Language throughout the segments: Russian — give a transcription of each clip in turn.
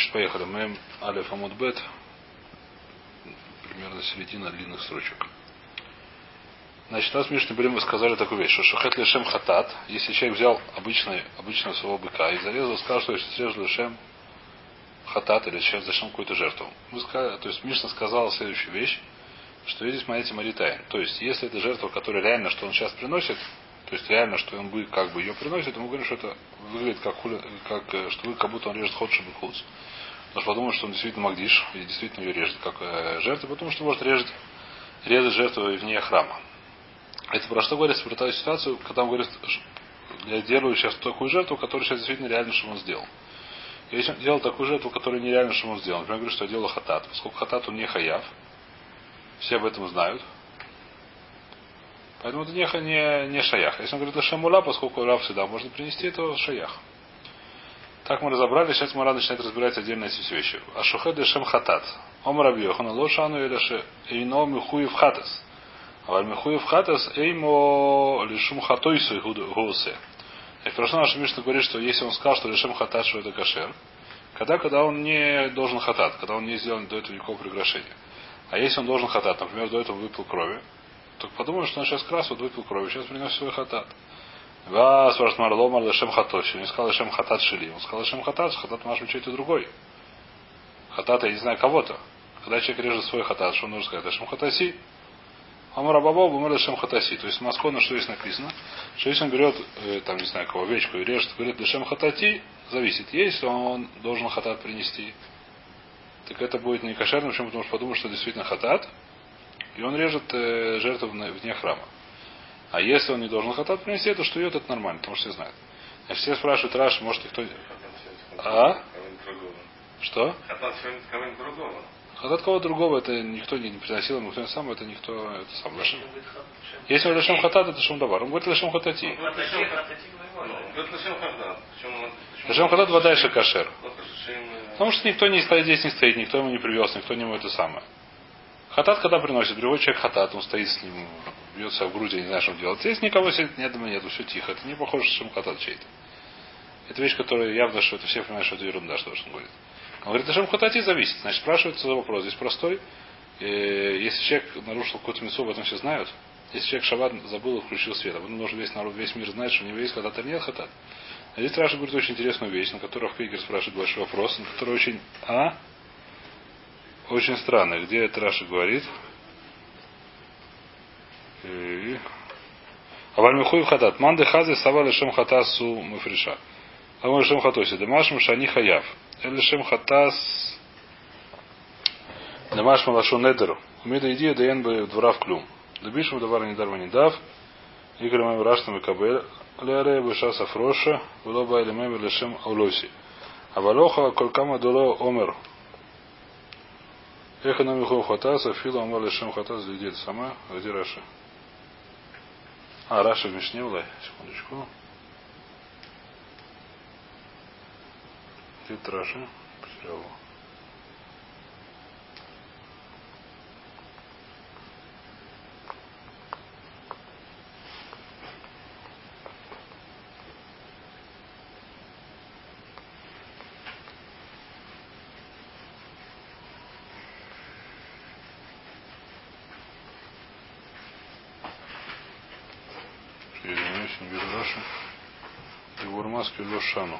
Значит, поехали. Мы Алиф Амудбет. Примерно середина длинных строчек. Значит, нас в Мишне мы сказали такую вещь, что шахет лешем хатат, если человек взял обычный, обычного своего быка и зарезал, сказал, что если срежу лешем хатат или сейчас зачем какую-то жертву. Мы сказали, то есть Мишна сказала следующую вещь, что здесь смотрите Маритайн. То есть, если это жертва, которая реально, что он сейчас приносит, то есть реально, что он бы как бы ее приносит, мы говорим, что это выглядит как, как э, что вы как будто он режет ход чтобы хуц. Потому что подумают, что он действительно магдиш, и действительно ее режет как э, жертва, потому что может резать, резать жертву вне храма. Это про что говорится? Про ту ситуацию, когда он говорит, я делаю сейчас такую жертву, которая сейчас действительно реально, что он сделал. Если он делал такую жертву, которая нереально, что он сделал, например, говорит, что я делал хатат, поскольку хатат он не хаяв, все об этом знают, Поэтому это не, не, не шаях. Если он говорит Лашемула, поскольку Рав всегда можно принести, то шаях. Так мы разобрали, сейчас Мара начинает разбирать отдельно эти вещи. А шухед шем хатат. Ом раби Йохана лошану или эйно михуев хатас. А михуев хатас эймо лишум хатойсу гусе. И прошло наша Мишна говорит, что если он сказал, что лишем хатат, что это кашер, когда, когда он не должен хатат, когда он не сделан до этого никакого приглашения. А если он должен хатат, например, до этого выпил крови, только подумаем, что он сейчас крас, вот выпил кровь, сейчас принес свой хатат. Вас Рашмар Ломар Лешем Хатоши. Он сказал Лешем Хатат Шили. Он сказал Лешем Хатат, Хатат может быть и другой. Хатат, я не знаю кого-то. Когда человек режет свой хатат, что он нужно сказать? Лешем Хатаси. Амар Баба Бумер Лешем Хатаси. То есть Маскона, что здесь написано, что если он берет, э, там, не знаю, кого, овечку и режет, говорит Лешем Хатати, зависит. Если он должен хатат принести, так это будет не кошерно, почему? Потому что подумал, что действительно хатат, и он режет э, жертву вне храма. А если он не должен хатат принести, то что ее это нормально, потому что все знают. Значит, все спрашивают, Раш, может никто... А? Что? Хатат кого другого, это никто не, не приносил, никто не сам, это никто, это сам Лашем. Если он Лашем Хатат, это Шум Давар. Он говорит Лашем Хатати. Лашем Хатат вода и кашер. Потому что никто не стоит здесь, не стоит, никто ему не привез, никто не ему это самое. Хатат, когда приносит, другой человек хатат, он стоит с ним, бьется в груди, не знаю, что делать. Здесь никого сидит, нет, нету, все тихо. Это не похоже, что хатат чей-то. Это вещь, которая явно, что это все понимают, что это ерунда, что он говорит. Он говорит, Ашем хатати зависит. Значит, спрашивается вопрос. Здесь простой. Э, если человек нарушил какую-то мясо, об этом все знают. Если человек шаббат забыл и включил свет, а потом нужно весь народ, весь мир знает, что у него есть хатат или нет хатат. А здесь Раша говорит очень интересную вещь, на которую Кригер спрашивает большой вопрос, на который очень... А? Очень странно. Где это Раша говорит? Аваль Михуев Хатат. Манды Хази Сава Лешем Хатасу Муфриша. Аваль Лешем Хатоси. Демашм Шани Хаяв. Эль Лешем Хатас Демашм Лашу Недеру. Умеда иди Даен бы двора в клюм. Добишем давар не дарма не дав. Игорь Мами Раштам и Кабель. Лере Быша Сафроша. Улоба Элемем Лешем Аулоси. Авалоха Колкама Доло Омер. Эхо нам Михов Хатаса, Фила Амар Лешем Хатас, где сама, где Раша? А, Раша в Мишне была, секундочку. Где Раша? Потерял его. не беру Рашу. Его Лошану.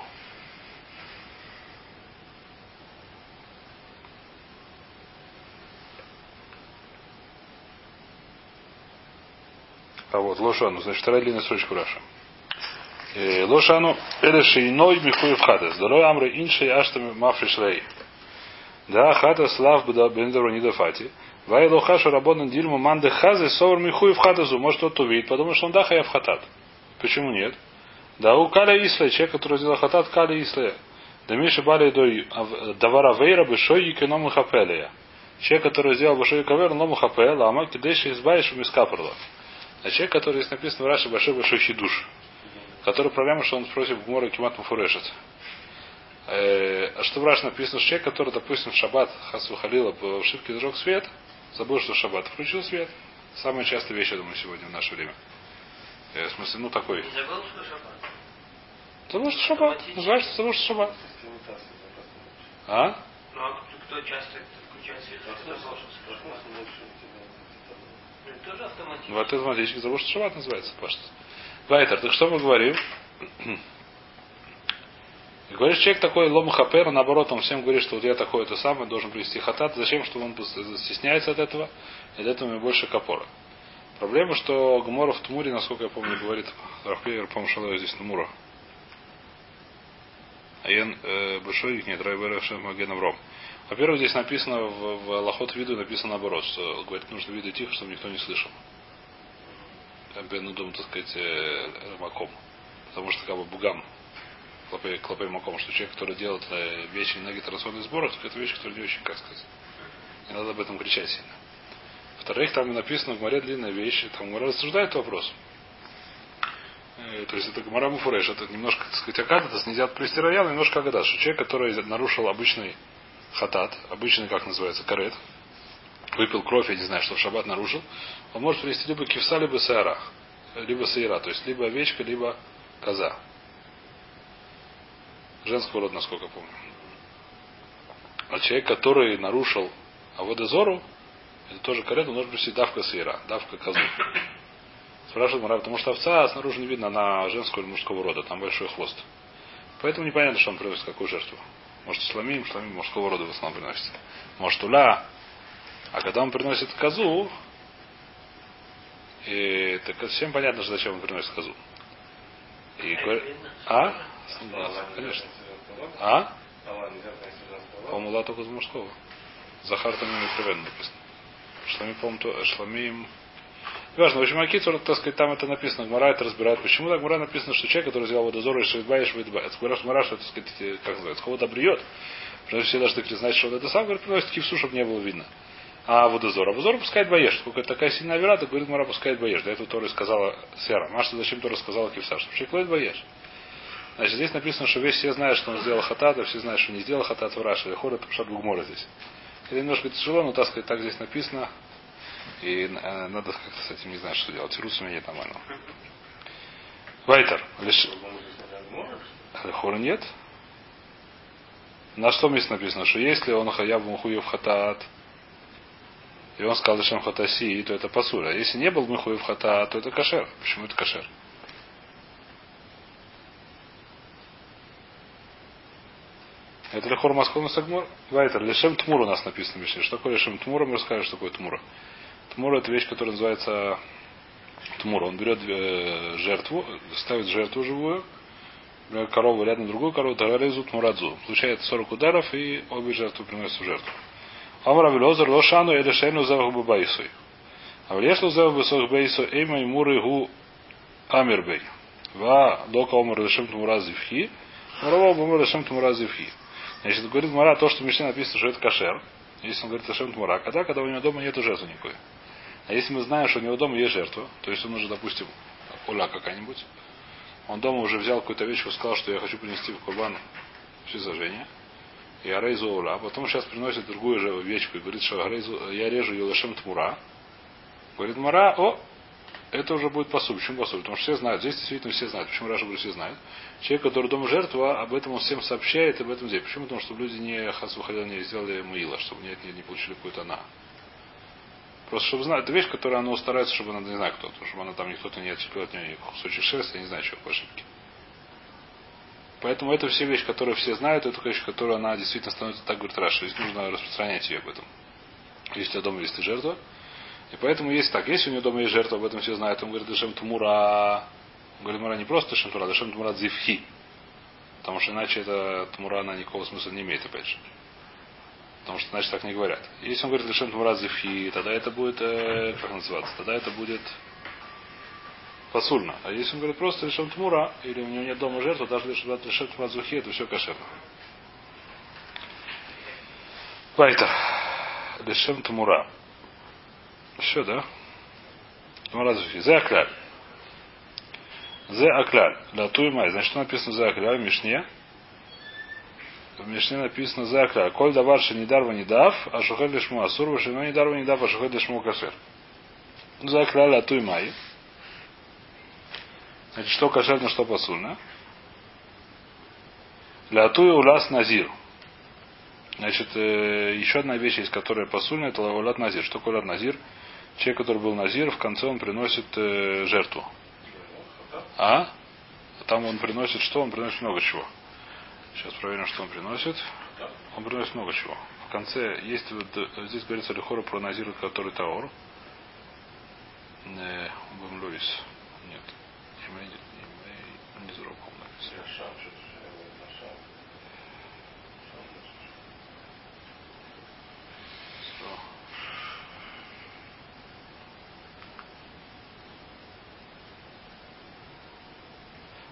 А вот, Лошану, значит, вторая длинная строчка Раша. Э, Лошану, Элеши иной михуев хадас. Дарой амры иншей аштами мафришлей. Да, хадас лав бендеру нидафати. Вай лохашу рабонан дильму манды хазе совар михуев хадасу. Может, тот увидит, потому что он даха я в хатат. Почему нет? Да у Каля Исля, человек, который сделал хатат Каля Исля. Да Миша Бали Давара Вейра Бешой и Киному Хапелия. Человек, который сделал Бешой Кавер, Ному Хапела, а Маки Деши избавишь у Мискапрла. А человек, который здесь написано в Раши Большой Большой Хидуш. Который проблема, что он против Гмора Кимат Муфурешет. Э, а что в Раши написано, что человек, который, допустим, в шаббат Хасу Халила по ошибке зажег свет, забыл, что в шаббат включил свет. Самая частая вещь, я думаю, сегодня в наше время. Э, в смысле, ну такой. Забыл, что шаббат. Забыл, что шаббат. Называешь, забыл, что шаббат. А? Ну а кто часто включает свет? Тоже автоматически. Вот автоматически потому что шаббат называется, пашта. Вайтер, так что мы говорим? Говоришь, человек такой лом хапер, наоборот, он всем говорит, что вот я такой это самое, должен привести хатат. Зачем? Чтобы он стесняется от этого, и от этого больше капора. Проблема, что Гмора в Тмуре, насколько я помню, говорит Рахпевер, по-моему, здесь Тмура. Аен э, Большой, нет, Райбер Маген Авром. Во-первых, здесь написано в, в Лохот виду написано наоборот, что говорит, нужно виду тихо, чтобы никто не слышал. Бену дом, так сказать, э, маком. Потому что как бы бугам клопей, маком, что человек, который делает э, вещи ноги транспортных сборов, так это вещь, которая не очень, как сказать. Не надо об этом кричать сильно. Во-вторых, там написано в море длинная вещь, там рассуждает вопрос. Э, То есть это Гмара Муфуреш, это немножко, так сказать, Акад, это нельзя привести роял, немножко Агада, что человек, который нарушил обычный хатат, обычный, как называется, карет, выпил кровь, я не знаю, что в шаббат нарушил, он может принести либо кивса, либо саара, либо саира, то есть либо овечка, либо коза. Женского рода, насколько я помню. А человек, который нарушил Аводозору, это тоже карет, он может принести давка сыра, давка козу. Спрашивает Мара, потому что овца снаружи не видно, она женского или мужского рода, там большой хвост. Поэтому непонятно, что он приносит какую жертву. Может, шламим, шламим мужского рода в основном приносит. Может, уля. А когда он приносит козу, и, так всем понятно, что зачем он приносит козу. И говорит, а? Конечно. А? По-моему, только из мужского. Захар там не написано. Шламим, по-моему, шламим. Важно, в общем, Акицур, так сказать, там это написано, Гмара это разбирает. Почему так Гмара написано, что человек, который взял водозор и швидбаешь, выдбаешь. Гмара, Гмара, что, так сказать, как называется, кого-то бриет. Потому что все должны знать, что он это сам, говорит, приносит кивсу, чтобы не было видно. А водозор. А водозор пускает боешь. Сколько это такая сильная вера, говорит, Гмара пускает боешь. Для этого Тора сказала Сера. Маша, зачем Тора сказала кивса? Чтобы человек ловит боешь. Значит, здесь написано, что весь все знают, что он сделал хатат, а все знают, что не сделал хатат в Раши. Шагу Гмора здесь. Это немножко тяжело, но так сказать, так здесь написано. И э, надо как-то с этим не знаю, что делать. Рус у меня нет нормально. Вайтер. Лишь... Хора нет? На что место написано? Что если он хаяб мухуев хатат, и он сказал Лешем хатаси, то это пасура. Если не был мухуев хатат, то это кашер. Почему это кашер? Это лехор маскон сагмор. Вайтер. Лешем тмур у нас написано Мишне. Что такое лешем тмура? Мы расскажем, что такое тмура. Тмура это вещь, которая называется тмура. Он берет э, жертву, ставит жертву живую, корову рядом другую корову, тарарезу тмурадзу. Получает 40 ударов и обе жертвы приносят в жертву. Амра Вилозер Лошану или Шейну Завах Бабайсой. А в Лешлу Завах Бесох Бейсо Эйма и Муры Гу Амирбей. Ва Дока Омар Лешем Тмура Зивхи. Мурава Омар Лешем Тмура Зивхи. Значит, говорит Мара то, что в Мишне написано, что это кашер. Если он говорит Лешем Тмура, когда, когда у него дома нет жертвы никакой. А если мы знаем, что у него дома есть жертва, то есть он уже, допустим, уля какая-нибудь, он дома уже взял какую-то вещь и сказал, что я хочу принести в Курбан все зажжение, и Арейзу уля, а потом сейчас приносит другую же вещку и говорит, что Арейзу, я режу ее лешем тмура. Говорит Мара, о, это уже будет посуд. Почему посуд? Потому что все знают. Здесь действительно все знают. Почему Раша говорит, все знают? Человек, который дома жертва, об этом он всем сообщает, и об этом здесь. Почему? Потому что люди не хас выходили, не сделали муила, чтобы не, не, не получили какую-то на. Просто чтобы знать, это вещь, которая она старается, чтобы она, не знаю кто, чтобы она там никто-то не отцепил от нее кусочек шерсти, я не знаю, чего по ошибке. Поэтому это все вещи, которые все знают, это вещь, которая она действительно становится, так говорит Раша. Здесь нужно распространять ее об этом. Если у тебя дома есть и жертва. И поэтому есть так. Если у него дома есть жертва, об этом все знают. Он говорит, Дашем Тмура. Он говорит, Мура не просто Дашем Тмура, Дашем Тмура Зивхи. Потому что иначе это Тмура, она никакого смысла не имеет, опять же. Потому что иначе так не говорят. Если он говорит Дашем Тмура Зивхи, тогда это будет, э, как называться, тогда это будет посульно. А если он говорит просто решем тмура, или у него нет дома жертвы, даже если решем тмура зухи, это все кошерно. Вайтер. Решем тмура. Все, да? Тмура зухи. Зе акляль. Зе акляль. Латуй май. Значит, что написано зе акляль в Мишне? В Мишне написано акляль. Коль давар шенидар ванидав, а шухель лишму асур, вашино нидар ванидав, а шухель лишму кашер. Зе акляль латуй май. Значит, что кошерно, что посульно. Лятуя улас назир. Значит, э, еще одна вещь есть, которая посульна, это лавулат назир. Что такое назир? Человек, который был назир, в конце он приносит э, жертву. А? Там он приносит что? Он приносит много чего. Сейчас проверим, что он приносит. Он приносит много чего. В конце есть вот, э, здесь говорится Лихора про Назира, который Таор. Не, Бум Луис. Нет. Имей, не зароком написано.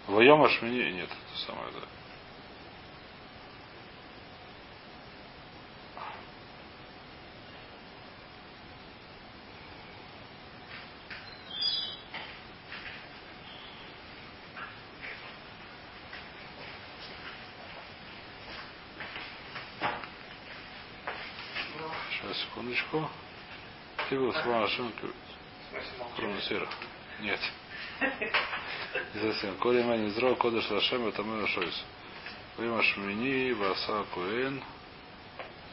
Воем Ашмини нет, это самое, да. секундочку. Ты был с вашим Хроносира. Нет. Не совсем. Коли мэн из ро, кодыш лашем, это мэн шойс. Время шмини, васа куэн.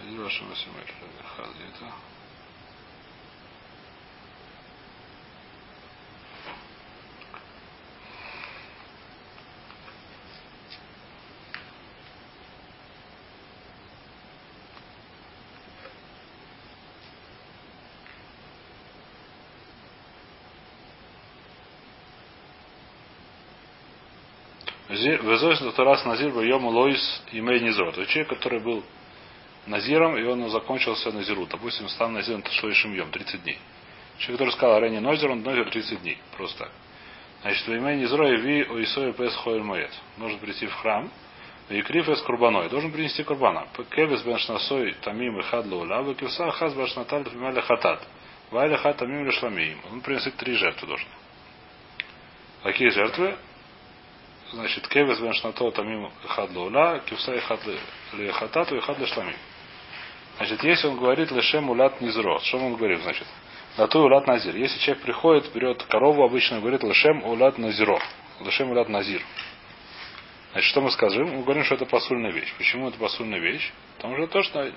Иди вашем асимель. Хад, Везойс Тарас Назир Йому Лоис имей Низор. Это человек, который был Назиром, и он закончился Назиру. Допустим, стал Назиром Ташлоишим Йом, 30 дней. Человек, который сказал ранее Нозер, он Нозер 30 дней. Просто. Значит, имя Низро и ви Оисой Пес Хоэль Моет. Должен прийти в храм. И криф эс курбаной. Должен принести курбана. Кевис бен шнасой тамим и хад лаула. Векивса хаз бен шнаталь фималя хатат. Вайля хат тамим лешламиим. Он принесет три жертвы должен. Какие жертвы? Значит, кевес бен шнато тамим хад лаула, кивса и хад ли хатату и хад ли шламим. Значит, если он говорит лешем улат низро, что он говорит, значит, на ту улат назир. Если человек приходит, берет корову обычно, говорит лешем улат назиро, лешем улат назир. Значит, что мы скажем? Мы говорим, что это посульная вещь. Почему это посульная вещь? Потому что то, что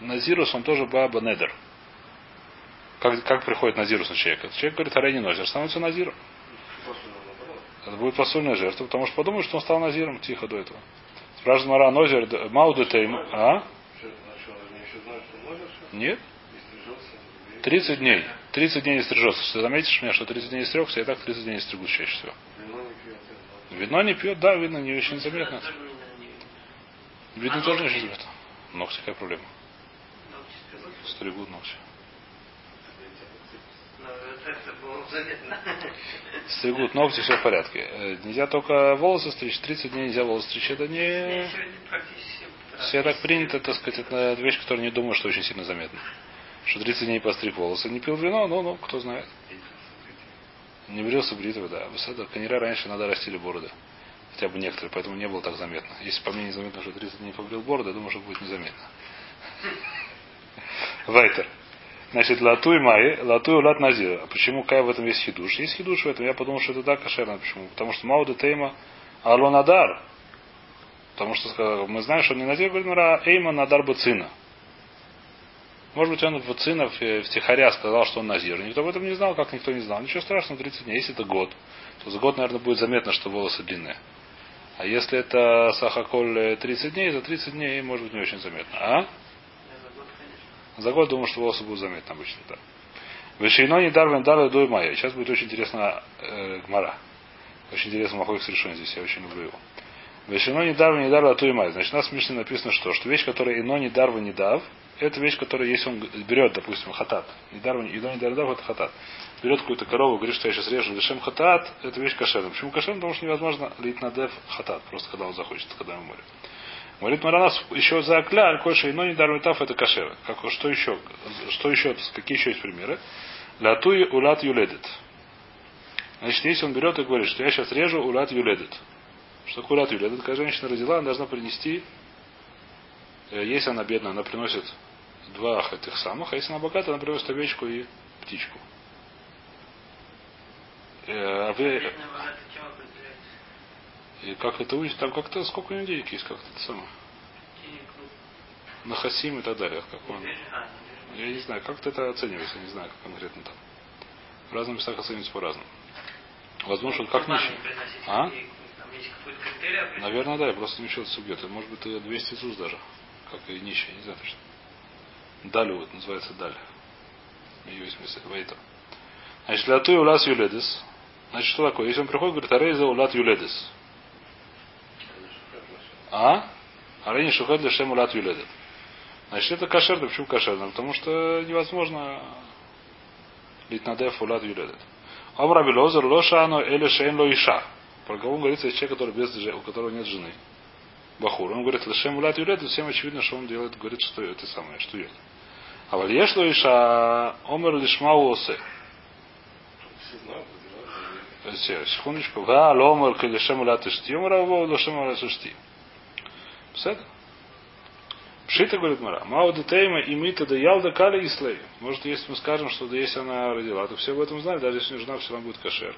Назирус, он тоже баба недер. Как, как приходит Назирус на человека? Человек говорит, аре не носит, становится Назиром. Это будет посульная жертва, потому что подумают, что он стал Назиром тихо до этого. Спрашивает Мара Нозер, Мауду а? Нет? 30 дней. 30 дней не стрижется. Ты заметишь меня, что 30 дней не стригся, я так 30 дней не стригусь чаще всего. Вино не пьет, да, видно, не очень заметно. Видно тоже не очень заметно. Ногти какая проблема? Стригут ногти. Стригут ногти, все в порядке. Э, Нельзя только волосы стричь. 30 дней нельзя волосы стричь. Это не... Все так принято, так сказать, это вещь, которую не думаю, что очень сильно заметно. Что 30 дней постриг волосы. Не пил вино, ну, ну, кто знает. Не брился бритвы, да. Высота. Канера раньше надо растили бороды. Хотя бы некоторые, поэтому не было так заметно. Если по мне незаметно, что 30 дней побрил бороду, я думаю, что будет незаметно. Вайтер. Значит, лату и май, лату и лат назира. Почему кай в этом есть хидуш? Есть хидуш в этом. Я подумал, что это да, кошерно. Почему? Потому что мауда тейма алонадар. Потому что мы знаем, что он не назир, говорит, мара эйма надар бацина. Может быть, он в цина, в, в Тихаря сказал, что он назир. Никто об этом не знал, как никто не знал. Ничего страшного, 30 дней. Если это год, то за год, наверное, будет заметно, что волосы длинные. А если это сахаколь 30 дней, за 30 дней, может быть, не очень заметно. А? За год думаю, что волосы будут заметны обычно, да. Вешейно не дарвен дары до мая. Сейчас будет очень интересно э, Гмара. Очень интересно Махойх решение здесь, я очень люблю его. Вешейно не дарвен не дарва то май. Значит, у нас в Мишне написано что? Что вещь, которая ино не дарва не дав, это вещь, которая, если он берет, допустим, хатат. Не дарва, ино не дарва это хатат. Берет какую-то корову, говорит, что я сейчас режу лишем хатат, это вещь кошерная. Почему кошерная? Потому что невозможно лить на дев хатат, просто когда он захочет, когда ему море. Говорит Маранас еще за акля, аль-коша, но не дармитав это кашер. Как, что еще? Что еще? Какие еще есть примеры? Латуи улат юледит. Значит, если он берет и говорит, что я сейчас режу улат юледит. Что такое улат юледит? Когда женщина родила, она должна принести, если она бедная, она приносит два этих самых, а если она богатая, она приносит овечку и птичку. И как это учит? Там как-то сколько индейки есть, как-то это самое. Нахасим и так далее. Как он. Я не знаю, как это оценивается, я не знаю, как конкретно там. В разных местах оценивается по-разному. Возможно, как нищий. А? и? Наверное, да, я просто не учил субъект. Может быть, и 200 ЦУС даже. Как и нищий, не знаю точно. Далю вот называется даль. Ее есть смысл. Вейта. Значит, для ту улас юледис. Значит, что такое? Если он приходит, говорит, арейза улат юледис. А? Арейни шухет для шем улат юледит. Значит, это кошерно. Почему кошерно? Потому что невозможно литнадев улат юледит. Амраби лозер лошано или шейн ло иша. Про кого он говорится, человек, который без, у которого нет жены. Бахур. Он говорит, Лешем улят юлет, всем очевидно, что он делает, говорит, что это самое, что юлет. А вальеш ло иша омер лишмау осе. Все, Секундочку. Га ломер к лешем улят ишти. Омер аво лешем улят ишти. Псета? Пшита, говорит Мара. Мау детейма и мита да ялда кали ислей. Может, если мы скажем, что да если она родила, то все об этом знали, даже если у нее жена все равно будет кошер.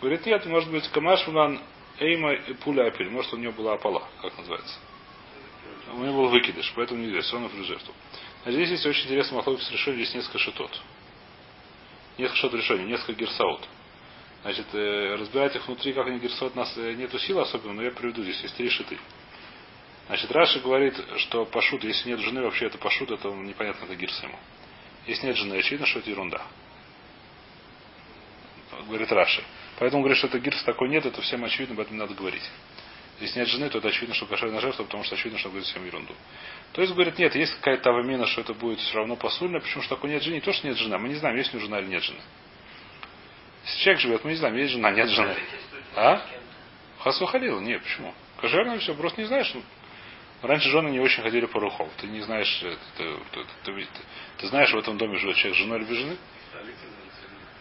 Говорит, нет, может быть, камаш мулан эйма и пуля апель. Может, у нее была апала, как называется. У нее был выкидыш, поэтому не здесь, он в жертву. А здесь есть очень интересный махлоп с решением, здесь несколько шитот. Несколько шот решений, несколько герсаут. Значит, э, разбирать их внутри, как они герсаут, у нас э, нету сил особенно, но я приведу здесь, есть три шиты. Значит, Раши говорит, что пашут, если нет жены, вообще это пашут, это непонятно, это гирс ему. Если нет жены, очевидно, что это ерунда. Говорит Раши. Поэтому говорит, что это гирс такой нет, это всем очевидно, об этом надо говорить. Если нет жены, то это очевидно, что кошерная жертва, потому что очевидно, что говорит всем ерунду. То есть, говорит, нет, есть какая-то авамина, что это будет все равно посульно, почему что такое нет жены, не то, что нет жены, мы не знаем, есть ли у жена или нет жены. Если человек живет, мы не знаем, есть жена, нет жены. А? Хасу халил, нет, почему? Кошерно все, просто не знаешь. Раньше жены не очень ходили по рухов. Ты не знаешь, э, ты, ты- ты- ты- ты знаешь, в этом доме живет человек с женой или без жены?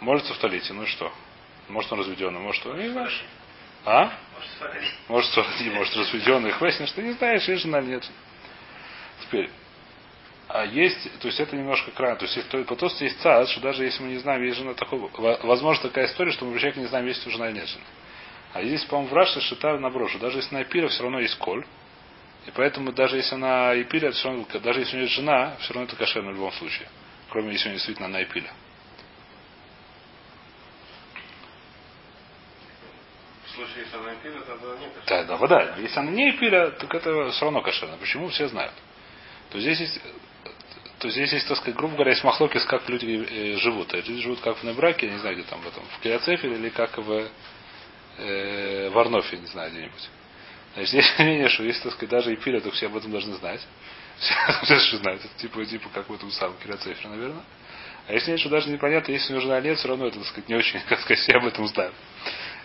Может, в Талите, ну и что? Может, он разведенный, может, он не знаешь. А? Может, сварди, может, разведенный, выяснишь, ты не знаешь, есть жена нет. Теперь, а есть, то есть это немножко крайне, то есть есть- по тосту есть цад, что даже если мы не знаем, есть жена такой, во- возможно такая история, что мы вообще не знаем, есть у жена или нет жены. А здесь, по-моему, в Раши шита наброшу. Даже если на Эпира, все равно есть коль. И поэтому даже если она Эпиля, все равно, даже если у нее жена, все равно это кошерно в любом случае. Кроме если у нее действительно на Эпиля. В случае, если она пила, тогда нет. Да, да, вода. Если она не Эпиля, так это все равно кошерно. Почему? Все знают. То здесь есть то здесь есть, так сказать, грубо говоря, есть махлокис, как люди э, живут. А люди живут как в Небраке, я не знаю, где там в этом, в Киоцефере или как в э, в Арнофе, не знаю, где-нибудь. Значит, есть мнение, что если, так сказать, даже и пиля, то все об этом должны знать. Все, что знают. Это типа, типа как в этом самом Киоцефере, наверное. А если нет, что даже непонятно, если нужна нет, все равно это, так сказать, не очень, как сказать, все об этом знают.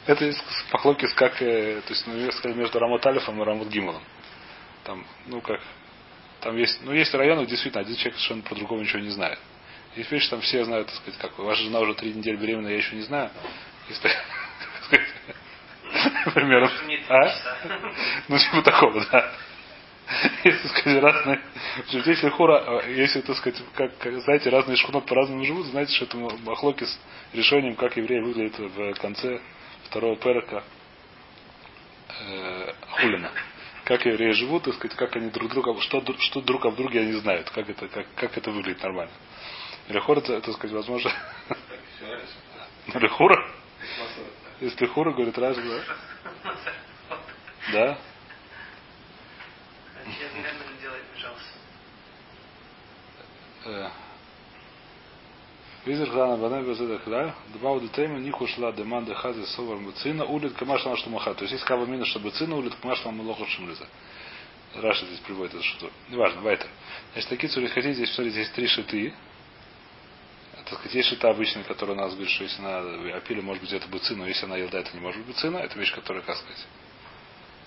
Это есть похлопкис как, э, то есть, ну, сказать, между Рамот Алифом и Рамот Гималом. Там, ну, как, там есть, ну, есть районы, где действительно один человек совершенно по-другому ничего не знает. Есть вещи, там все знают, так сказать, как ваша жена уже три недели беременна, я еще не знаю. Так сказать, нет А? Ну, типа такого, да. Если, сказать, разные... что Если хура, если, так сказать, как, знаете, разные шхунот по-разному живут, знаете, что это махлоки с решением, как евреи выглядят в конце второго перка э, Хулина. Как евреи живут, так сказать, как они друг друга, что, что друг об друге они знают, как это, как, как это выглядит нормально. Или хура, это, так сказать, возможно, ну, или хура, если хура, говорит, раз, да? Да? Э, Визер храна банай безеда хля, дбау детейма них ушла деманда хази совар муцина, улит камаш на что маха. То есть есть кава мина, чтобы цина, улит камаш на мулоха шумлиза. Раша здесь приводит это что. Неважно, вайтер. Значит, такие цури хотите, здесь, смотрите, здесь три шиты. Так сказать, есть шита обычная, которая у нас говорит, что если она опили, может быть, это быцина, но если она елда, это не может быть быцина. Это вещь, которая, как сказать,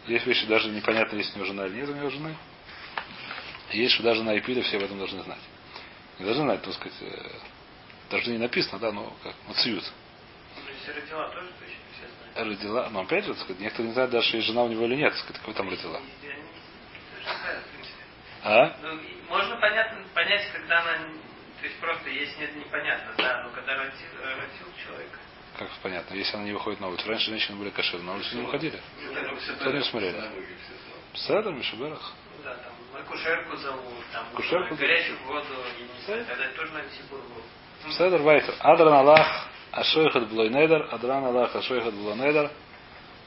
есть вещи, даже непонятно, есть у нее жена или нет у нее жены. Есть, что даже на эпиле все об этом должны знать. Не должны знать, так сказать, э, даже не написано, да, но как, мациют. То есть родила тоже точно все знают. Родила, но опять же, так сказать, некоторые не знают даже, есть жена у него или нет, так сказать, какой там родила. А? Ну, можно понятно, понять, когда она, то есть просто, если нет, непонятно, да, но когда родил, родил человек. Как понятно, если она не выходит на улицу. Раньше женщины были кошерны, на улицу не выходили. Кто не смотрели? Седр, Мишаберах. Ну да, там, акушерку зовут, там, Акушерку горячую воду, и не знаю, Да. тогда тоже надо сибур был. Седер Вайтер. Адран Аллах Ашойхат Блой Недер. Адран Аллах Ашойхат Блой Недер.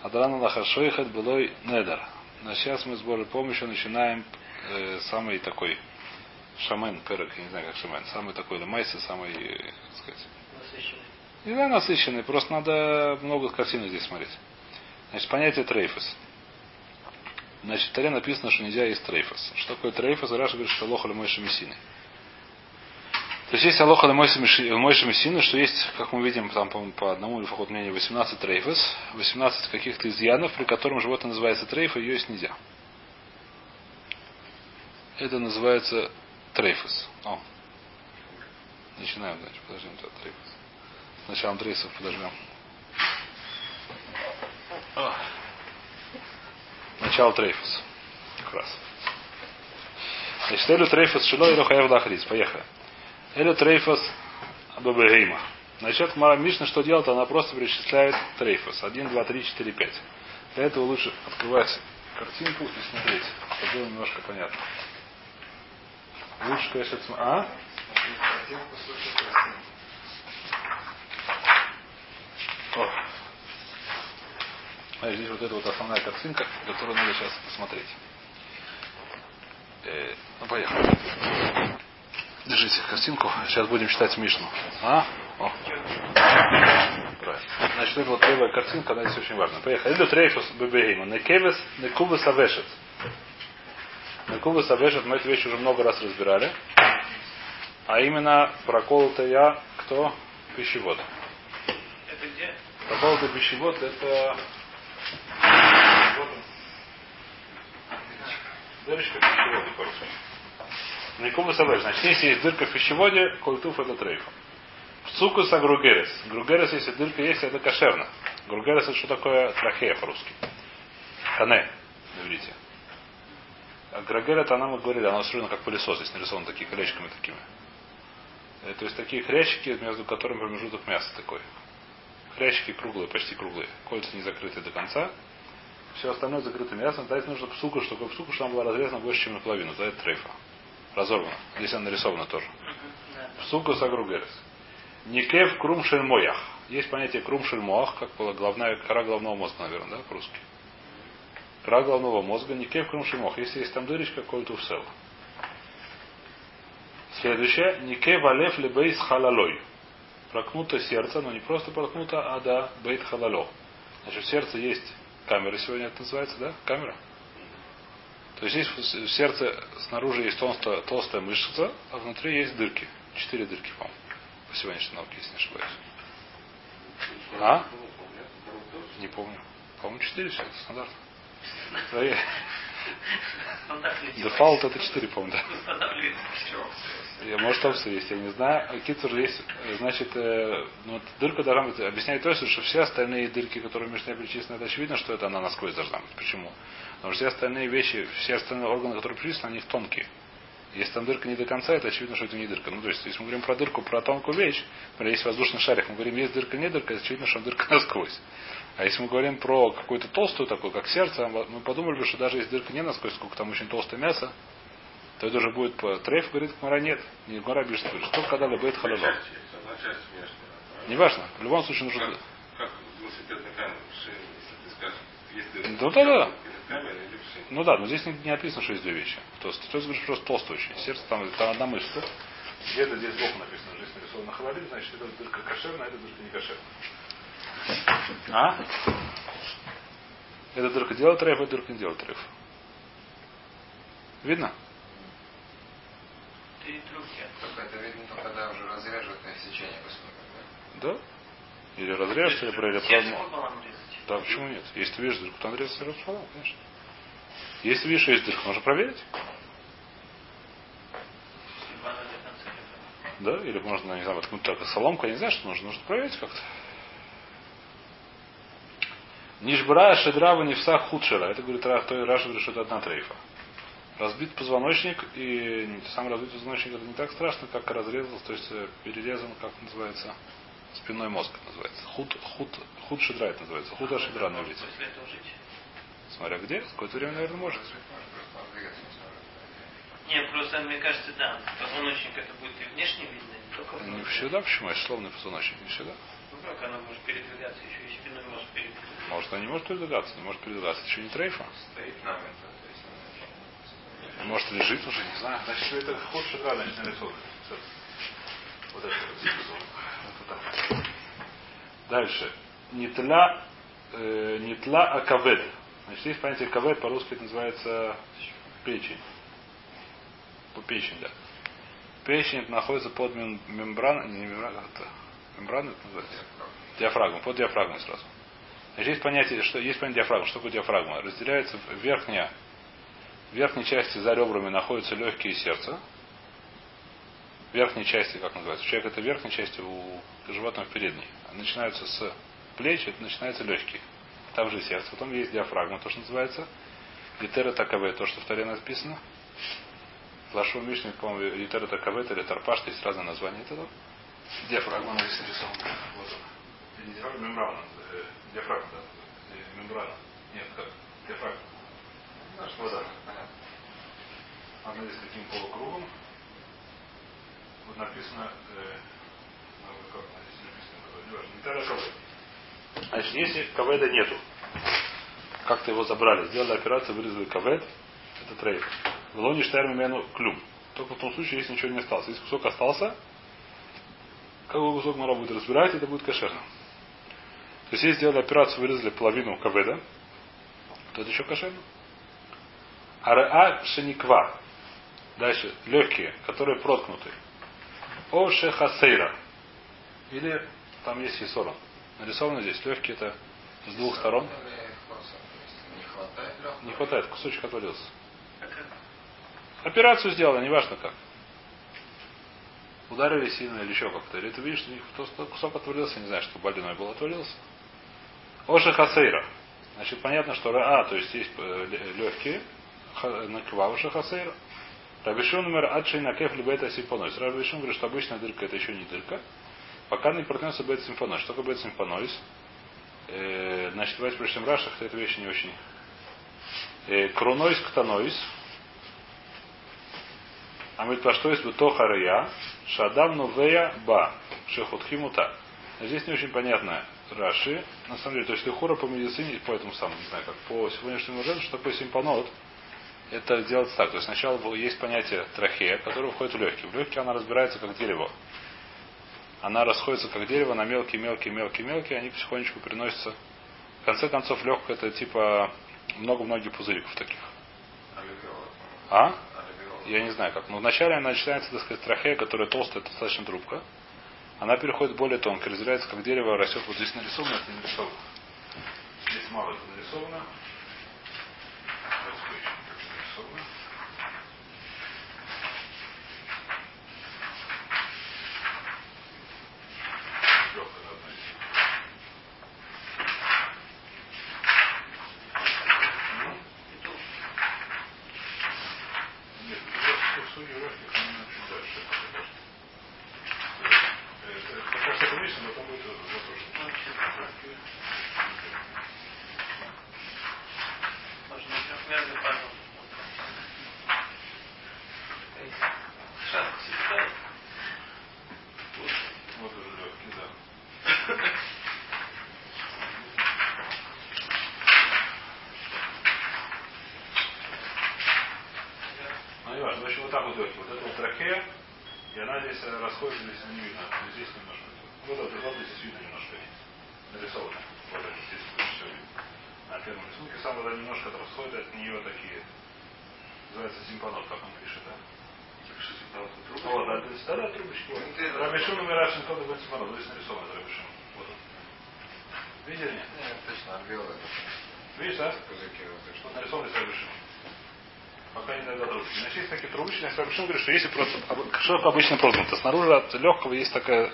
Адран Аллах Ашойхат Блой Недер. Но сейчас мы с Божьей помощью начинаем э, самый такой שמן, פרק, я не знаю как שמן, самый такой למעשה, самый, э, как сказать, Насыщенный. не знаю, насыщенный, просто надо много картин здесь смотреть. Значит, понятие טרפות. Значит, в Торе написано, что нельзя есть טרפות. Что такое טרפות? Раши говорит, что הלכה למשה מסיני. То есть есть הלכה למשה מסיני, что есть, как мы видим, там, по, по одному или по мнению, 18 טרפות, 18 каких-то изъянов, при котором животное называется трейф, и ее есть нельзя. Это называется трейфос. О. Начинаем, значит, подождем тогда трейфос. Сначала трейфосов подождем. О. Начало трейфус. Как раз. Значит, Элю трейфус шило и лохаев лахриц. Поехали. Элю трейфус бабегейма. Начнет Мара Мишна, что делает, она просто перечисляет трейфус. 1, 2, 3, 4, 5. Для этого лучше открывать картинку и смотреть, чтобы было немножко понятно. Лучше, см- а? О. А здесь вот эта вот основная картинка, которую надо сейчас посмотреть. Э, ну, поехали. Держите картинку. Сейчас будем читать Мишну. А? О. Правильно. Значит, это вот первая картинка, она здесь очень важна. Поехали. Иду трейфус бебегейма. Некевес, некубес авешет. Некубес авешет, мы эту вещь уже много раз разбирали. А именно проколотая кто? Пищевод. Это где? Проколотый пищевод это. Дырочка пищеводе по-русски. Никому собой. Значит, если есть дырка в пищеводе, культуф это трейфа. Цукус а гругерес. Гругерес, если дырка есть, это кошерно. Гругерес это что такое трахея по-русски. Кане, говорите. Грагер это она, мы говорили, она устроена как пылесос, здесь нарисованы такие колечками такими. Э, То есть такие хрящики, между которыми промежуток мяса такой. Хрящики круглые, почти круглые. Кольца не закрыты до конца. Все остальное закрыто мясом. Дать нужно псуку, чтобы псуку, чтобы она была разрезана больше, чем наполовину. За это трейфа. Разорвана. Здесь она нарисована тоже. Да. Псука сагругерес. Никев крум шельмоях. Есть понятие крум шельмоах, как была головная, кора головного мозга, наверное, да, по-русски. Кора головного мозга, никев крум шельмоах. Если есть там дырочка, коль туфсел. Следующее. Никев алев лебейс халалой. Прокнуто сердце, но не просто прокнуто, а да, бейт халало. Значит, в сердце есть камера сегодня это называется, да? Камера? То есть здесь в сердце снаружи есть толстая, толстая мышца, а внутри есть дырки. Четыре дырки, по-моему. По сегодняшней науке, если не ошибаюсь. А? Не помню. По-моему, четыре все, это стандартно. Дефолт это четыре, по-моему, да. Я, может, опция есть, я не знаю. А Кицур есть, значит, э, ну, вот дырка должна быть, объясняет то, что все остальные дырки, которые Мишне перечислены, это очевидно, что это она насквозь должна быть. Почему? Потому что все остальные вещи, все остальные органы, которые перечислены, они тонкие. Если там дырка не до конца, это очевидно, что это не дырка. Ну, то есть, если мы говорим про дырку, про тонкую вещь, например, есть воздушный шарик, мы говорим, есть дырка, не дырка, это очевидно, что дырка насквозь. А если мы говорим про какую-то толстую такую, как сердце, мы подумали бы, что даже если дырка не насквозь, сколько там очень толстое мясо, то это уже будет по трейф, говорит, Мара нет. Не Мара пишет, говорит, что когда одна часть внешняя. Неважно, в любом случае нужно... Как, как велосипедная камера в шее, если ты скажешь, есть дырка. Ну в шее. Ну да, но здесь не, не описано, что есть две вещи. То есть, то есть говорит, просто толстый очень. Сердце там, там одна мышца. Где-то здесь сбоку написано, что здесь нарисовано холодильник, значит, это дырка кошерная, а эта дырка не кошерная. А? Эта дырка делает трейф, эта дырка не делает трейф. Видно? Три трубки. Только это видно только когда уже разрежет на сечение посмотрим. Да? Или разрежешь, или про или Сердце про- пополам резать. Да, почему нет? Если ты видишь дырку, то Андрей сразу сказал, конечно. Если видишь, что есть дырка, можно проверить. Да? Или можно, не знаю, воткнуть так соломку, я не знаю, что нужно. Нужно проверить как-то. Нишбра шедрава невса худшера. Это говорит Раш, то Раша говорит, что это одна трейфа. Разбит позвоночник, и сам разбит позвоночник это не так страшно, как разрезал, то есть э, перерезан, как называется, спинной мозг называется. Худ, худ, худ шедра это называется. Худа шедра на жить. Смотря где, какое-то время, наверное, может. Не, просто мне кажется, да, позвоночник это будет и внешне видно, не только Не внутрь. всегда, почему? Это словно позвоночник, не всегда. Ну как она может передвигаться, еще и спиной может передвигаться. Может, она не может передвигаться, не может передвигаться. Это еще не трейфа. Может, лежит уже, не знаю. Значит, все это ход шага, значит, нарисовано. Вот это вот. Дальше. Нитла, э, нитла акавед. Значит, есть понятие кавед, по-русски это называется печень. По печень, да. Печень это находится под мем- мембраной, не мембрана, это мембрана это называется? Диафрагма, под диафрагмой сразу. Значит, есть понятие, что есть понятие диафрагмы. Что такое диафрагма? Разделяется верхняя в верхней части за ребрами находятся легкие и сердце. В верхней части, как называется, у человека это в верхней части, у животного в передней. Начинаются с плеч, это начинаются легкие. Там же сердце. Потом есть диафрагма, то, что называется. Литера такове, то, что в таре написано. Лашу Мишни, по-моему, литера такове, или тарпаш, есть разные названия этого. Диафрагма, нарисована. Вот она. Диафрагма, мембрана. Диафрагма, да. Э, Мембрана. Нет, как? За- так. понятно. Она здесь таким полукругом. Вот написано, э, ну, как здесь написано, не важно, не тара кавед. Значит, если каведа нету, как-то его забрали, сделали операцию, вырезали кавед, это трейф. В лоне штайр клюм. Только в том случае, если ничего не осталось. Если кусок остался, какой кусок мара будет разбирать, это будет кошерно. То есть, если сделали операцию, вырезали половину каведа, то это еще кошерно. Аraa пшениква. Дальше. Легкие, которые проткнуты. О шехасейра. Или там есть хисорон. Нарисовано здесь. Легкие это с двух сторон. Не хватает кусочек отвалился. Операцию сделали, неважно как. Ударили сильно или еще как-то. Или ты видишь, что кусок отвалился, не знаю, что больной был, отвалился. Оша хасейра. Значит, понятно, что а, то есть есть э, легкие, наква оша хасейра. Рабишун номер адшей накеф либо это симфонойс. Рабишун говорит, что обычная дырка это еще не дырка. Пока не проткнется бет симфонойс. Что такое бет симфонойс? Э, значит, давайте прочтем Раша, хотя эта вещь не очень. Э, кронойс ктанойс. Амит паштойс бутохария. Шадам новея ба. Шехутхимута. Здесь не очень понятно Раши. На самом деле, то есть Лихура по медицине, по этому самому, не знаю, как по сегодняшнему жену, что такое симпанот, это делается так. То есть сначала было- есть понятие трахея, которое входит в легкие. В легкие она разбирается как дерево. Она расходится как дерево на мелкие, мелкие, мелкие, мелкие, они потихонечку переносятся. В конце концов, легкое это типа много-многих пузыриков таких. А? Я не знаю как. Но вначале она начинается, так сказать, трахея, которая толстая, достаточно трубка. Она переходит более тонко, разделяется как дерево, растет. Вот здесь нарисовано, это не нарисовано. Здесь мало это нарисовано. Давайте поищем, как это нарисовано. Легкая должна идти. Ну, нет, это судьи легких, они чуть дальше. Это как раз это вещь, но потом будет тоже. Можно трехмерный пазл. Шапку себе дай. Вот уже легкий, да. Ну, не В общем, вот это вот трахея, и она здесь расходится, здесь не видно. Но Здесь немножко. Вот это вот здесь видно немножко. Нарисовано. Вот это здесь все видно. На первом рисунке сам вода немножко расходит от нее такие. Называется симпанот, как он пишет, да? Вот, да, да, да, трубочки. Вот. Рабишун номер Рашин Тода будет симпанот. Здесь нарисовано Рабишун. Вот он. Видели? нет? Точно, это. Видишь, да? Что что нарисованы с Дойдут трубочки. Значит, есть такие трубочки, значит, Рабишун говорит, что если просто, что такое обычно проткнуто? Снаружи от легкого есть такая,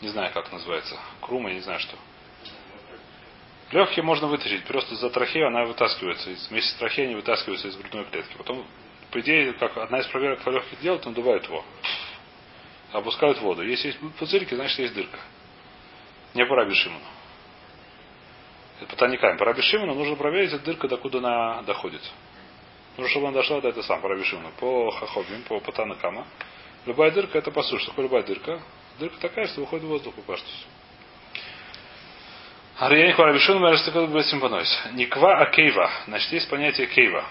не знаю, как называется, крума, я не знаю что. Легкие можно вытащить, просто за трахею она вытаскивается. Вместе с трахеей они вытаскиваются из грудной клетки. Потом, по идее, как одна из проверок по легких делают, надувают его. Опускают воду. Если есть пузырики, значит есть дырка. Не по Раби Шимону. Это по Таникам. По Раби нужно проверить, эта дырка докуда она доходит. Нужно, чтобы она дошла до этого сам, по Рабишину, по Хахобим, по Патанакама. Любая дырка это посуш. Что такое любая дырка? Дырка такая, что выходит воздух по паштусу. Арьяник Рабишину Мэрстакад Бесимпанойс. Никва Акейва. Значит, есть понятие кейва.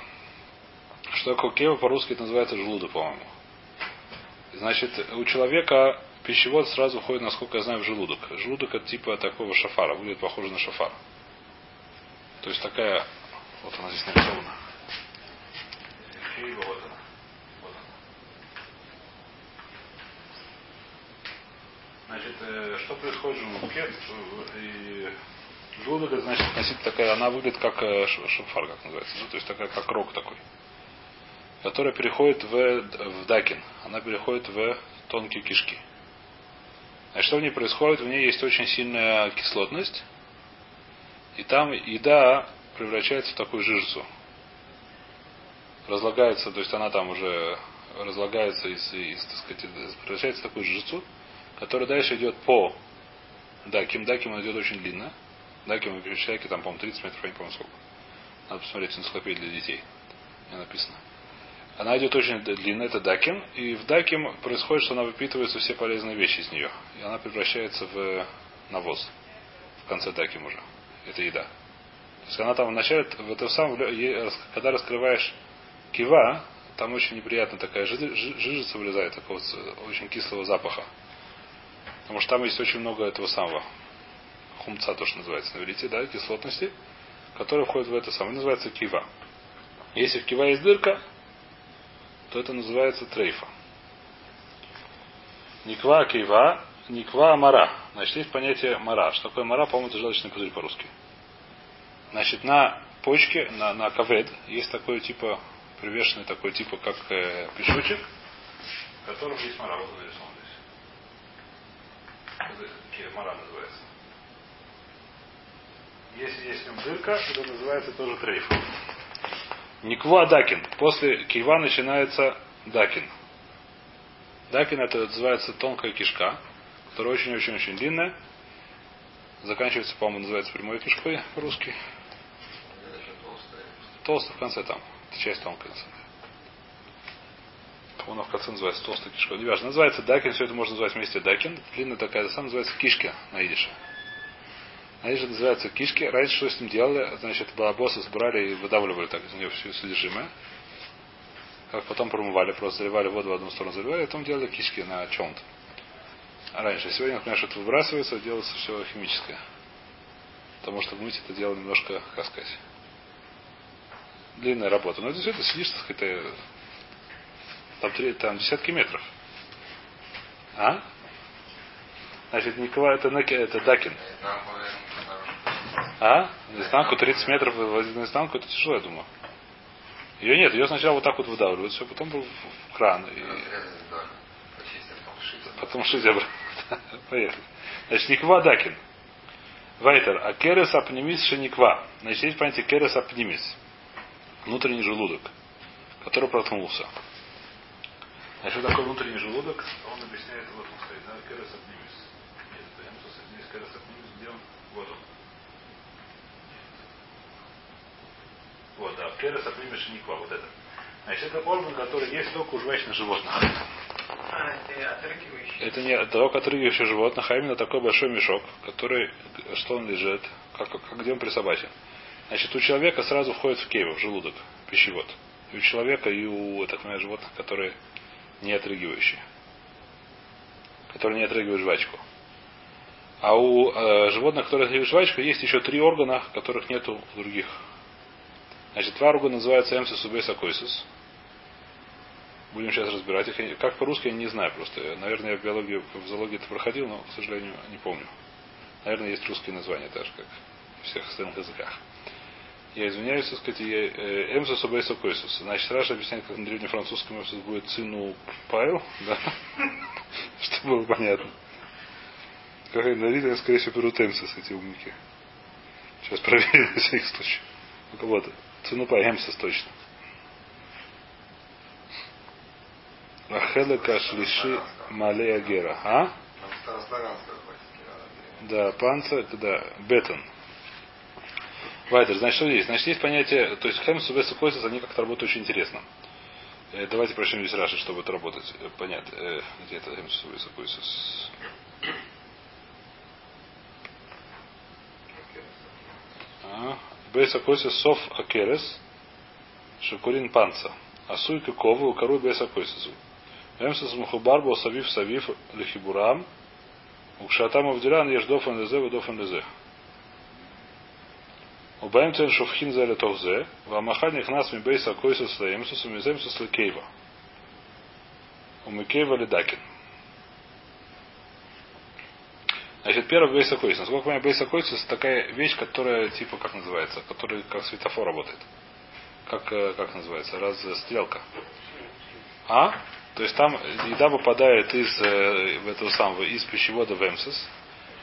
Что такое кейва по-русски это называется желудок, по-моему. Значит, у человека пищевод сразу входит, насколько я знаю, в желудок. Желудок это типа такого шафара, выглядит похоже на шафар. То есть такая, вот она здесь нарисована. Кейва, вот она. Вот она. Значит, э, что происходит в желудке? И желудок, это значит, относительно такая, она выглядит как э, ш- шафар, как называется. Ну, то есть такая, как рог такой. Которая переходит в, в дакин. Она переходит в тонкие кишки. Значит, что в ней происходит? В ней есть очень сильная кислотность. И там еда превращается в такую жирцу. Разлагается, то есть она там уже разлагается из, из так сказать, превращается в такую жирцу, которая дальше идет по Даким. Даким он идет очень длинно. Даким в человеке там, по-моему, 30 метров, я не помню сколько. Надо посмотреть энциклопедию для детей. Не написано. Она идет очень длинно, это даким, и в даким происходит, что она выпитывается все полезные вещи из нее. И она превращается в навоз. В конце даким уже. Это еда. То есть она там вначале, в этом самом, когда раскрываешь кива, там очень неприятно такая жи- жи- жижица вылезает, такого очень кислого запаха. Потому что там есть очень много этого самого хумца, то, что называется на да, кислотности, которая входит в это самое, называется кива. Если в кива есть дырка, то это называется трейфа. Никва кива, никва мара. Значит, есть понятие мара. Что такое мара? По-моему, это желчный пузырь по-русски. Значит, на почке, на, на кавед, есть такой типа, привешенный такой типа, как э, пешочек, в котором есть мара. Вот он нарисован здесь. Это Мара называется. Если есть в нем дырка, это называется тоже трейф. Никва Дакин. После кива начинается Дакин. Дакин это называется тонкая кишка, которая очень-очень-очень длинная. Заканчивается, по-моему, называется прямой кишкой по-русски. Толстая. Толстая в конце там. Это часть тонкая. По-моему, она в конце называется толстая кишка. Не важно. Называется Дакин, все это можно назвать вместе Дакин. Длинная такая, сам называется кишки на идише. На идише называется кишки. Раньше что с ним делали? Значит, балабосы собирали и выдавливали так из нее все содержимое. Как потом промывали, просто заливали воду в одну сторону, заливали, а потом делали кишки на чем-то. А раньше. Сегодня, например, что-то выбрасывается, делается все химическое. Потому что мыть это дело немножко, как сказать, длинная работа. Но все это сидишь, так сказать, там, три, там десятки метров. А? Значит, Никола это, это Дакин. А? Наизнанку 30 метров наизнанку, это тяжело, я думаю. Ее нет, ее сначала вот так вот выдавливают, все, потом в в кран. И потом обратно. Поехали. Значит, Никва Дакин. Вайтер. А керес апнемис шениква. Значит, есть понятие керес апнемис. Внутренний желудок, который проткнулся. Значит, что такое внутренний желудок? Он объясняет вот он стоит. Да? Керес апнемис. Нет, это эмсус, здесь керес апнемис, где он? Вот он. Вот, да. Керес апнемис шениква. Вот это. Значит, это орган, который есть только у жвачных животных. А, это отрыгивающий. Это не только отрыгивающих животных, а именно такой большой мешок, который, что он лежит, как, как где он присобачен. Значит, у человека сразу входит в кейва, в желудок, пищевод. И у человека, и у так называемых животных, которые не отрыгивающие. Которые не отрыгивают жвачку. А у э, животных, которые отрыгивают жвачку, есть еще три органа, которых нету у других. Значит, два органа называются эмсис убейс акойсис. Будем сейчас разбирать их. Как по-русски, я не знаю просто. Наверное, я в биологии, в зоологии это проходил, но, к сожалению, не помню. Наверное, есть русские названия, так же, как в всех остальных языках. Я извиняюсь, так сказать, я, э, эмсус обейс акойсис. Значит, Раша объясняет, как на древнефранцузском эмсус будет цину пайл, да? Чтобы было понятно. Как на видео, скорее всего, берут эмсис, эти умники. Сейчас проверим на всякий случай. У кого-то. Цену по эмсис точно. Ахелека шлиши малея гера. А? Классика. Да, панца, это да, бетон. Вайдер, значит, что здесь? Значит, есть понятие, то есть хемс и койсис, они как-то работают очень интересно. Э, давайте прочтем здесь Раши, чтобы это работать. Э, понятно. Э, где это хемс и койсис? Бейса койсис сов акерес, шакурин панца. Асуй кову, кору бейса койсису. Эмсис мухубарбо савив савив лихибурам. Укшатам авдиран еш дофан лезе, дофан лезе. Убаем цен шовхин за летовзе, вамахаль нихнас ми бейса койсус лаемсус, миземсус лекейва. Умыкейва ледакин. Значит, первый бейса койсус. Насколько я понимаю, бейса койсус такая вещь, которая, типа, как называется, которая как светофор работает. Как, как называется, раз стрелка. А? То есть там еда попадает из этого самого, из пищевода в эмсис.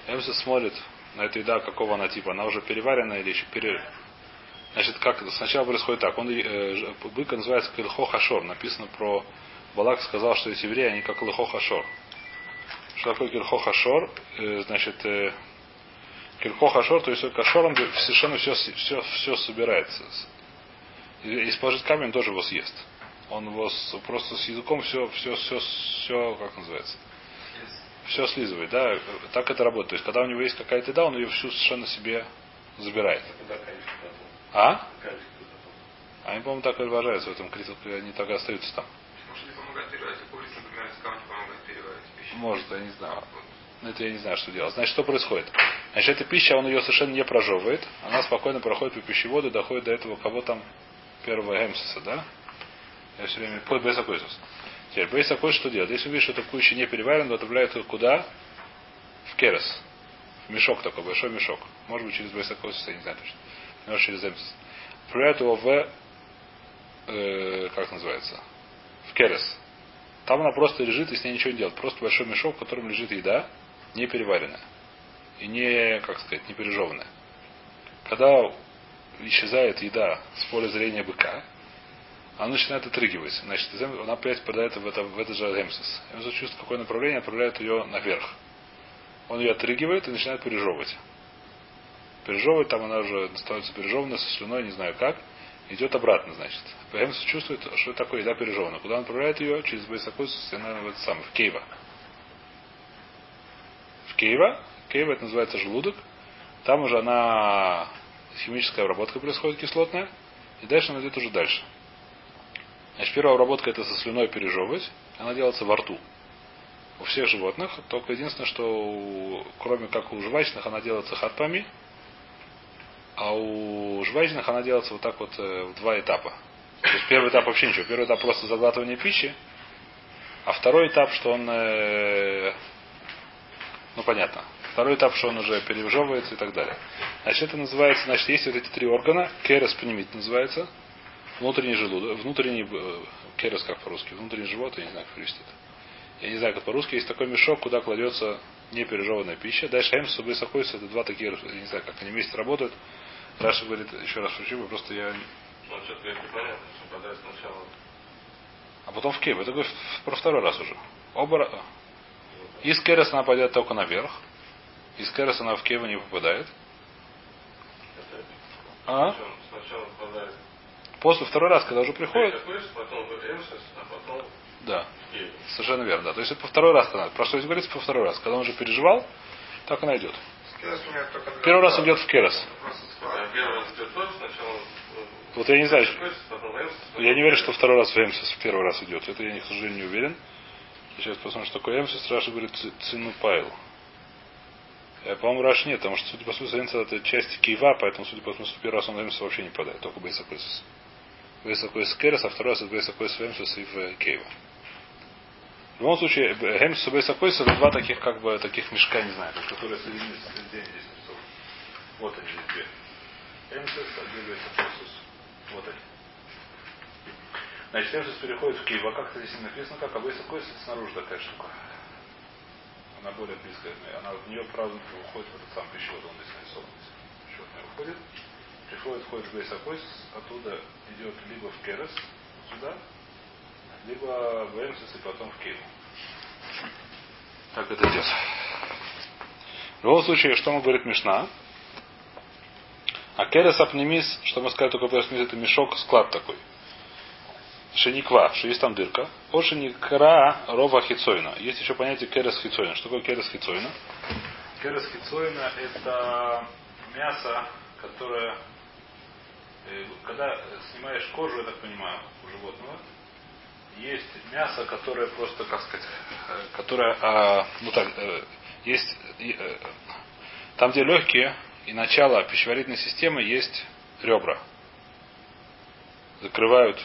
Эмсис смотрит, на эту еда, какого она типа, она уже переварена или еще пере... Значит, как сначала происходит так. Он, э, быка называется Кельхо Хашор. Написано про Балак сказал, что эти евреи, они как Лехо Хашор. Что такое Кельхо Хашор? Э, значит, э, Кельхо Хашор, то есть Кашор, он совершенно все, все, все собирается. И положить камень тоже его съест. Он его просто с языком все, все, все, все, как называется, все слизывает, да, так это работает. То есть, когда у него есть какая-то еда, он ее всю совершенно себе забирает. А? Они, по-моему, так и выражаются в этом критике, они так и остаются там. Может, я не знаю. Но это я не знаю, что делать. Значит, что происходит? Значит, эта пища, он ее совершенно не прожевывает. Она спокойно проходит по пищеводу, доходит до этого, кого там, первого эмсиса, да? Я все время под Бейсакойсус. Теперь Бейсакойс что делает? Если увидишь, что эта куча не переварена, то отправляет ее куда? В керес. В мешок такой, большой мешок. Может быть, через Бейсакойсус, я не знаю точно. Может, через эмсис. Отправляют его в э, как называется? В керес. Там она просто лежит и с ней ничего не делает. Просто большой мешок, в котором лежит еда, не переваренная. И не, как сказать, не пережеванная. Когда исчезает еда с поля зрения быка, она начинает отрыгивать. Значит, она опять попадает в, это, в этот же эмсис. Эмсис чувствует, какое направление, отправляет ее наверх. Он ее отрыгивает и начинает пережевывать. Пережевывать, там она уже становится пережеванной со слюной, не знаю как. Идет обратно, значит. Эмсис чувствует, что такое еда пережевана. Куда он отправляет ее? Через Байсакус, она в это самое, в Кейва. В Кейва. Кейва это называется желудок. Там уже она химическая обработка происходит кислотная. И дальше она идет уже дальше. Значит, первая обработка это со слюной пережевывать. Она делается во рту. У всех животных. Только единственное, что у, кроме как у жвачных, она делается хатпами. А у жвачных она делается вот так вот э, в два этапа. То есть первый этап вообще ничего. Первый этап просто заглатывание пищи. А второй этап, что он... Э, ну, понятно. Второй этап, что он уже пережевывается и так далее. Значит, это называется, значит, есть вот эти три органа. Керес называется. Внутренний желудок, внутренний э, керес, как по-русски, внутренний живот, я не знаю, как перевести это. Я не знаю, как по-русски, есть такой мешок, куда кладется непережеванная пища. Дальше эмс, субы сахойс, это два такие, я не знаю, как они вместе работают. Раша говорит, еще раз шучу, просто я... Ну, что-то непонятно, что подай сначала. А потом в кейв. Это говорит про второй раз уже. Оба... Из керес она пойдет только наверх. Из керес она в кейва не попадает. А? Сначала попадает После второй раз, когда уже приходит. а потом Да. Совершенно верно, да. То есть это по второй раз, когда, про что здесь говорится, по второй раз. Когда он уже переживал, так она идет. Первый раз идет в керос. А первый раз идет тоже сначала. Вот я не знаю, я не уверен, что второй раз в эмсис в первый раз идет. Это я, к сожалению, не уверен. Сейчас посмотрим, что такое эмсис. Раша говорит цину пайл. Э, По-моему, Раш нет, потому что, судя по смыслу, эмсис это часть киева, поэтому, судя по смыслу, первый раз он эмсис вообще не падает, только Бейсакойс Керес, а второй раз это Бейсакойс Эмсис и в Кейва. В любом случае, Эмсис и Бейсакойс это два таких, как бы, таких мешка, не знаю, которые соединены здесь нарисованы. Вот они здесь две. Эмсис, а где Бейсакойсус. Вот они. Значит, Эмсис переходит в Киева. Как-то здесь не написано, как, а Бейсакойс это снаружи такая штука. Она более близкая. Она в нее, правда, уходит в этот сам пищевод, он здесь нарисован. Пищевод не уходит приходит, входит в Бейсакойс, оттуда идет либо в Керес, сюда, либо в Эмсис и потом в Кейву. Так это идет. В любом случае, что мы говорит Мишна? А керес апнемис, что мы сказали только керес это мешок, склад такой. Шениква, что есть там дырка. Ошеникра рова хицойна. Есть еще понятие керес хицойна. Что такое керес хицойна? Керес хицойна это мясо, которое когда снимаешь кожу, я так понимаю, у животного, есть мясо, которое просто, как сказать, э, которое, а, ну так, э, есть, э, там, где легкие и начало пищеварительной системы, есть ребра. Закрывают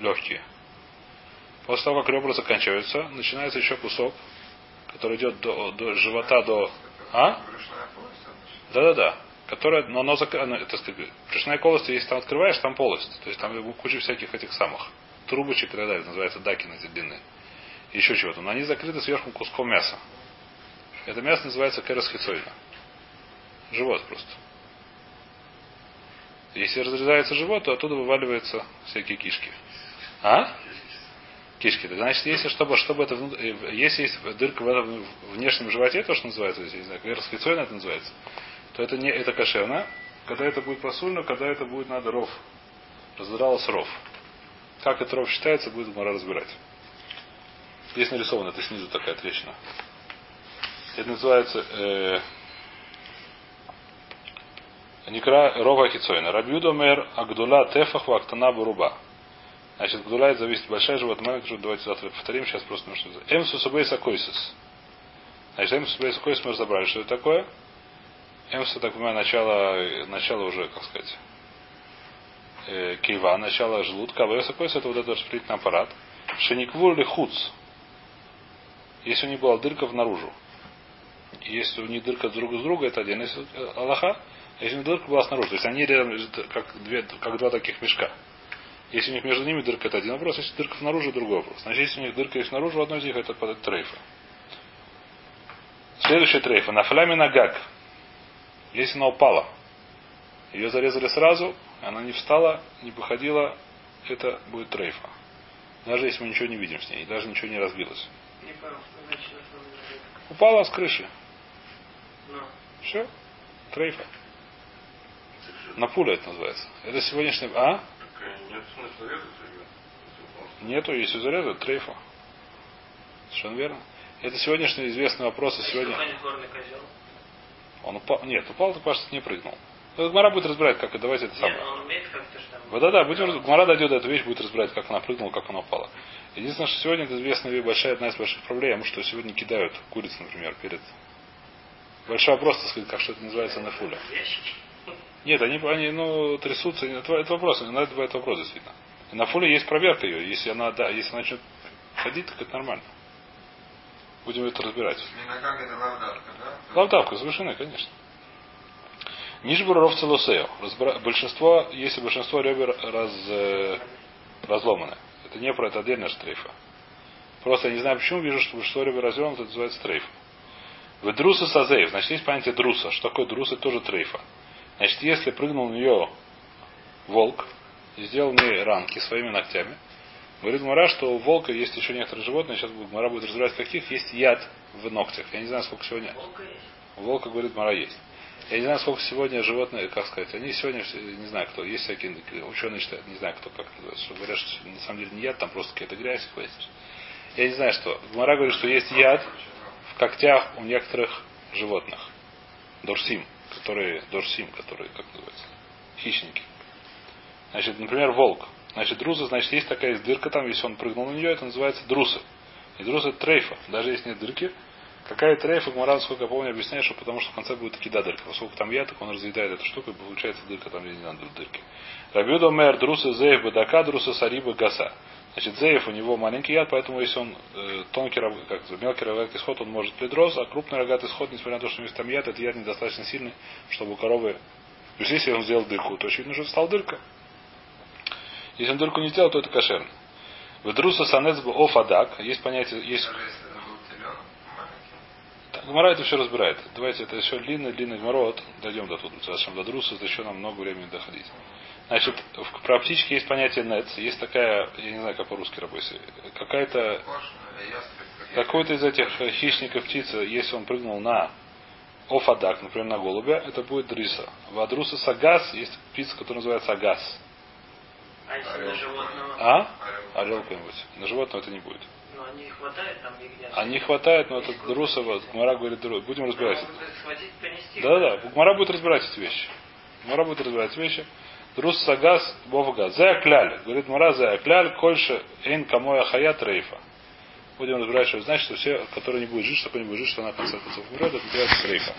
легкие. После того, как ребра заканчиваются, начинается еще кусок, который идет до, до живота, до... А? Да-да-да. Которая, но оно, это, сказать, брюшная полость, если там открываешь, там полость. То есть там куча всяких этих самых трубочек и так далее. Называется даки на эти длинные. Еще чего-то. Но они закрыты сверху куском мяса. Это мясо называется керас хицойна. Живот просто. Если разрезается живот, то оттуда вываливаются всякие кишки. А? Кишки. Значит, если чтобы, чтобы это э, если есть дырка в внешнем животе, то, что называется, если, не знаю, керас хицойна это называется, то это не это кошерно. Когда это будет посульно, когда это будет надо ров. Раздралось ров. Как это ров считается, будет Мара разбирать. Здесь нарисовано, это снизу такая трещина. Это называется э, Никра Рова Хицойна. Рабьюда мэр Агдула Тефах Вактана Буруба. Значит, Гдула это зависит большая живот, маленькая Давайте завтра повторим, сейчас просто нужно. Эмсу Субейс Акойсис. Значит, Эмсу Субейс Акойсис мы разобрали, что это такое. Эмсу, так понимаю, начало, начало уже, как сказать, э, кива, начало желудка, а Веса Койс это вот этот распределительный аппарат. Шениквур или хуц. Если у них была дырка внаружу. Если у них дырка друг с друга, это один из э, Аллаха. А если у них дырка была снаружи, то есть они рядом, как, две, как два таких мешка. Если у них между ними дырка, это один вопрос. Если дырка снаружи, другой вопрос. Значит, если у них дырка есть снаружи, в одной из них это под трейфа. Следующая трейфа. На фляме нагак. Если она упала. Ее зарезали сразу, она не встала, не походила, это будет трейфа. Даже если мы ничего не видим с ней, даже ничего не разбилось. Не значит. Упала с крыши. Ну, Все. Трейфа. На пуля это называется. Это сегодняшний... А? Так нет смысла резать ее. Нету, если зарезать, трейфа. Совершенно верно. Это сегодняшний известный вопрос. И сегодня... козел. Он упал. Нет, упал, так кажется, не прыгнул. Ну, Гмара будет разбирать, как это. Давайте это самое. Вот да, да, будем, Гмара дойдет до этой вещи, будет разбирать, как она прыгнула, как она упала. Единственное, что сегодня это известная вещь, большая, одна из больших проблем, что сегодня кидают курицу, например, перед. Большой вопрос, так сказать, как что это называется на фуле. Нет, они, они ну, трясутся. Это, это вопрос, иногда бывает вопрос, действительно. И на фуле есть проверка ее. Если она, да, если она начнет ходить, так это нормально. Будем это разбирать. Минагаг это лавдатка, да? Лавдавка, совершенно, конечно. Нижбуров целосео. Разбира- Большинство, если большинство ребер раз, э, разломаны. Это не про это отдельная штрейфа. Просто я не знаю почему, вижу, что большинство ребер развернуто, это называется трейф. В друса сазеев. Значит, есть понятие друса. Что такое друс? Это тоже трейфа. Значит, если прыгнул на нее волк и сделал мне ранки своими ногтями, говорит Мара, что у волка есть еще некоторые животные, сейчас Мара будет разбирать, каких есть яд в ногтях. Я не знаю, сколько сегодня. У волка, говорит, мара есть. Я не знаю, сколько сегодня животные, как сказать, они сегодня, не знаю кто, есть всякие ученые считают, не знаю кто как называется, что говорят, что на самом деле не яд, там просто какая-то грязь, хватит. Я не знаю, что. Гмара говорит, что есть яд в когтях у некоторых животных. Дорсим, которые, дорсим, которые, как называется, хищники. Значит, например, волк. Значит, друза, значит, есть такая дырка там, если он прыгнул на нее, это называется друса. И это трейфа. Даже если нет дырки, Какая трейфа, Гмаран, сколько я помню, объясняет, что потому что в конце будет кида дырка. Поскольку там яд, так он разъедает эту штуку, и получается дырка там, где не надо дырки. Рабюда мэр друса зеев бадака, друса сариба гаса. Значит, зеев у него маленький яд, поэтому если он э, тонкий, как мелкий рогатый исход, он может пледрос, а крупный рогатый исход, несмотря на то, что у него там яд, этот яд недостаточно сильный, чтобы у коровы... То есть, если он сделал дырку, то очевидно, что стал дырка. Если он дырку не сделал, то это кошерно. В друса санецбу офадак, есть понятие, есть Гмара это все разбирает. Давайте, это еще длинный, длинный Гмарот. Дойдем до туда. Зачем до Друса, это еще нам много времени доходить. Значит, в, про птички есть понятие нец. Есть такая, я не знаю, как по-русски работает, какая-то, какой-то из этих хищников птицы, если он прыгнул на офадак, например, на голубя, это будет дриса. Вадруса сагас, есть птица, которая называется агас. А если Орел. на животного? А? Орел. Орел какой-нибудь. На животного это не будет. Ну, они хватает там. А не хватает, но это друса, вот, Гмара говорит, будем разбирать. Схватить, понести. Да-да, Гмара будет разбирать эти вещи. Гмара будет разбирать эти вещи. Друс сагас бовгаз. Зая кляль. Говорит Мара, зая кляль, кольше эн камоя хаят рейфа. Будем разбирать, что это значит, что все, которые не будут жить, что не будет жить, что она в конце концов умрет, это называется рейфа.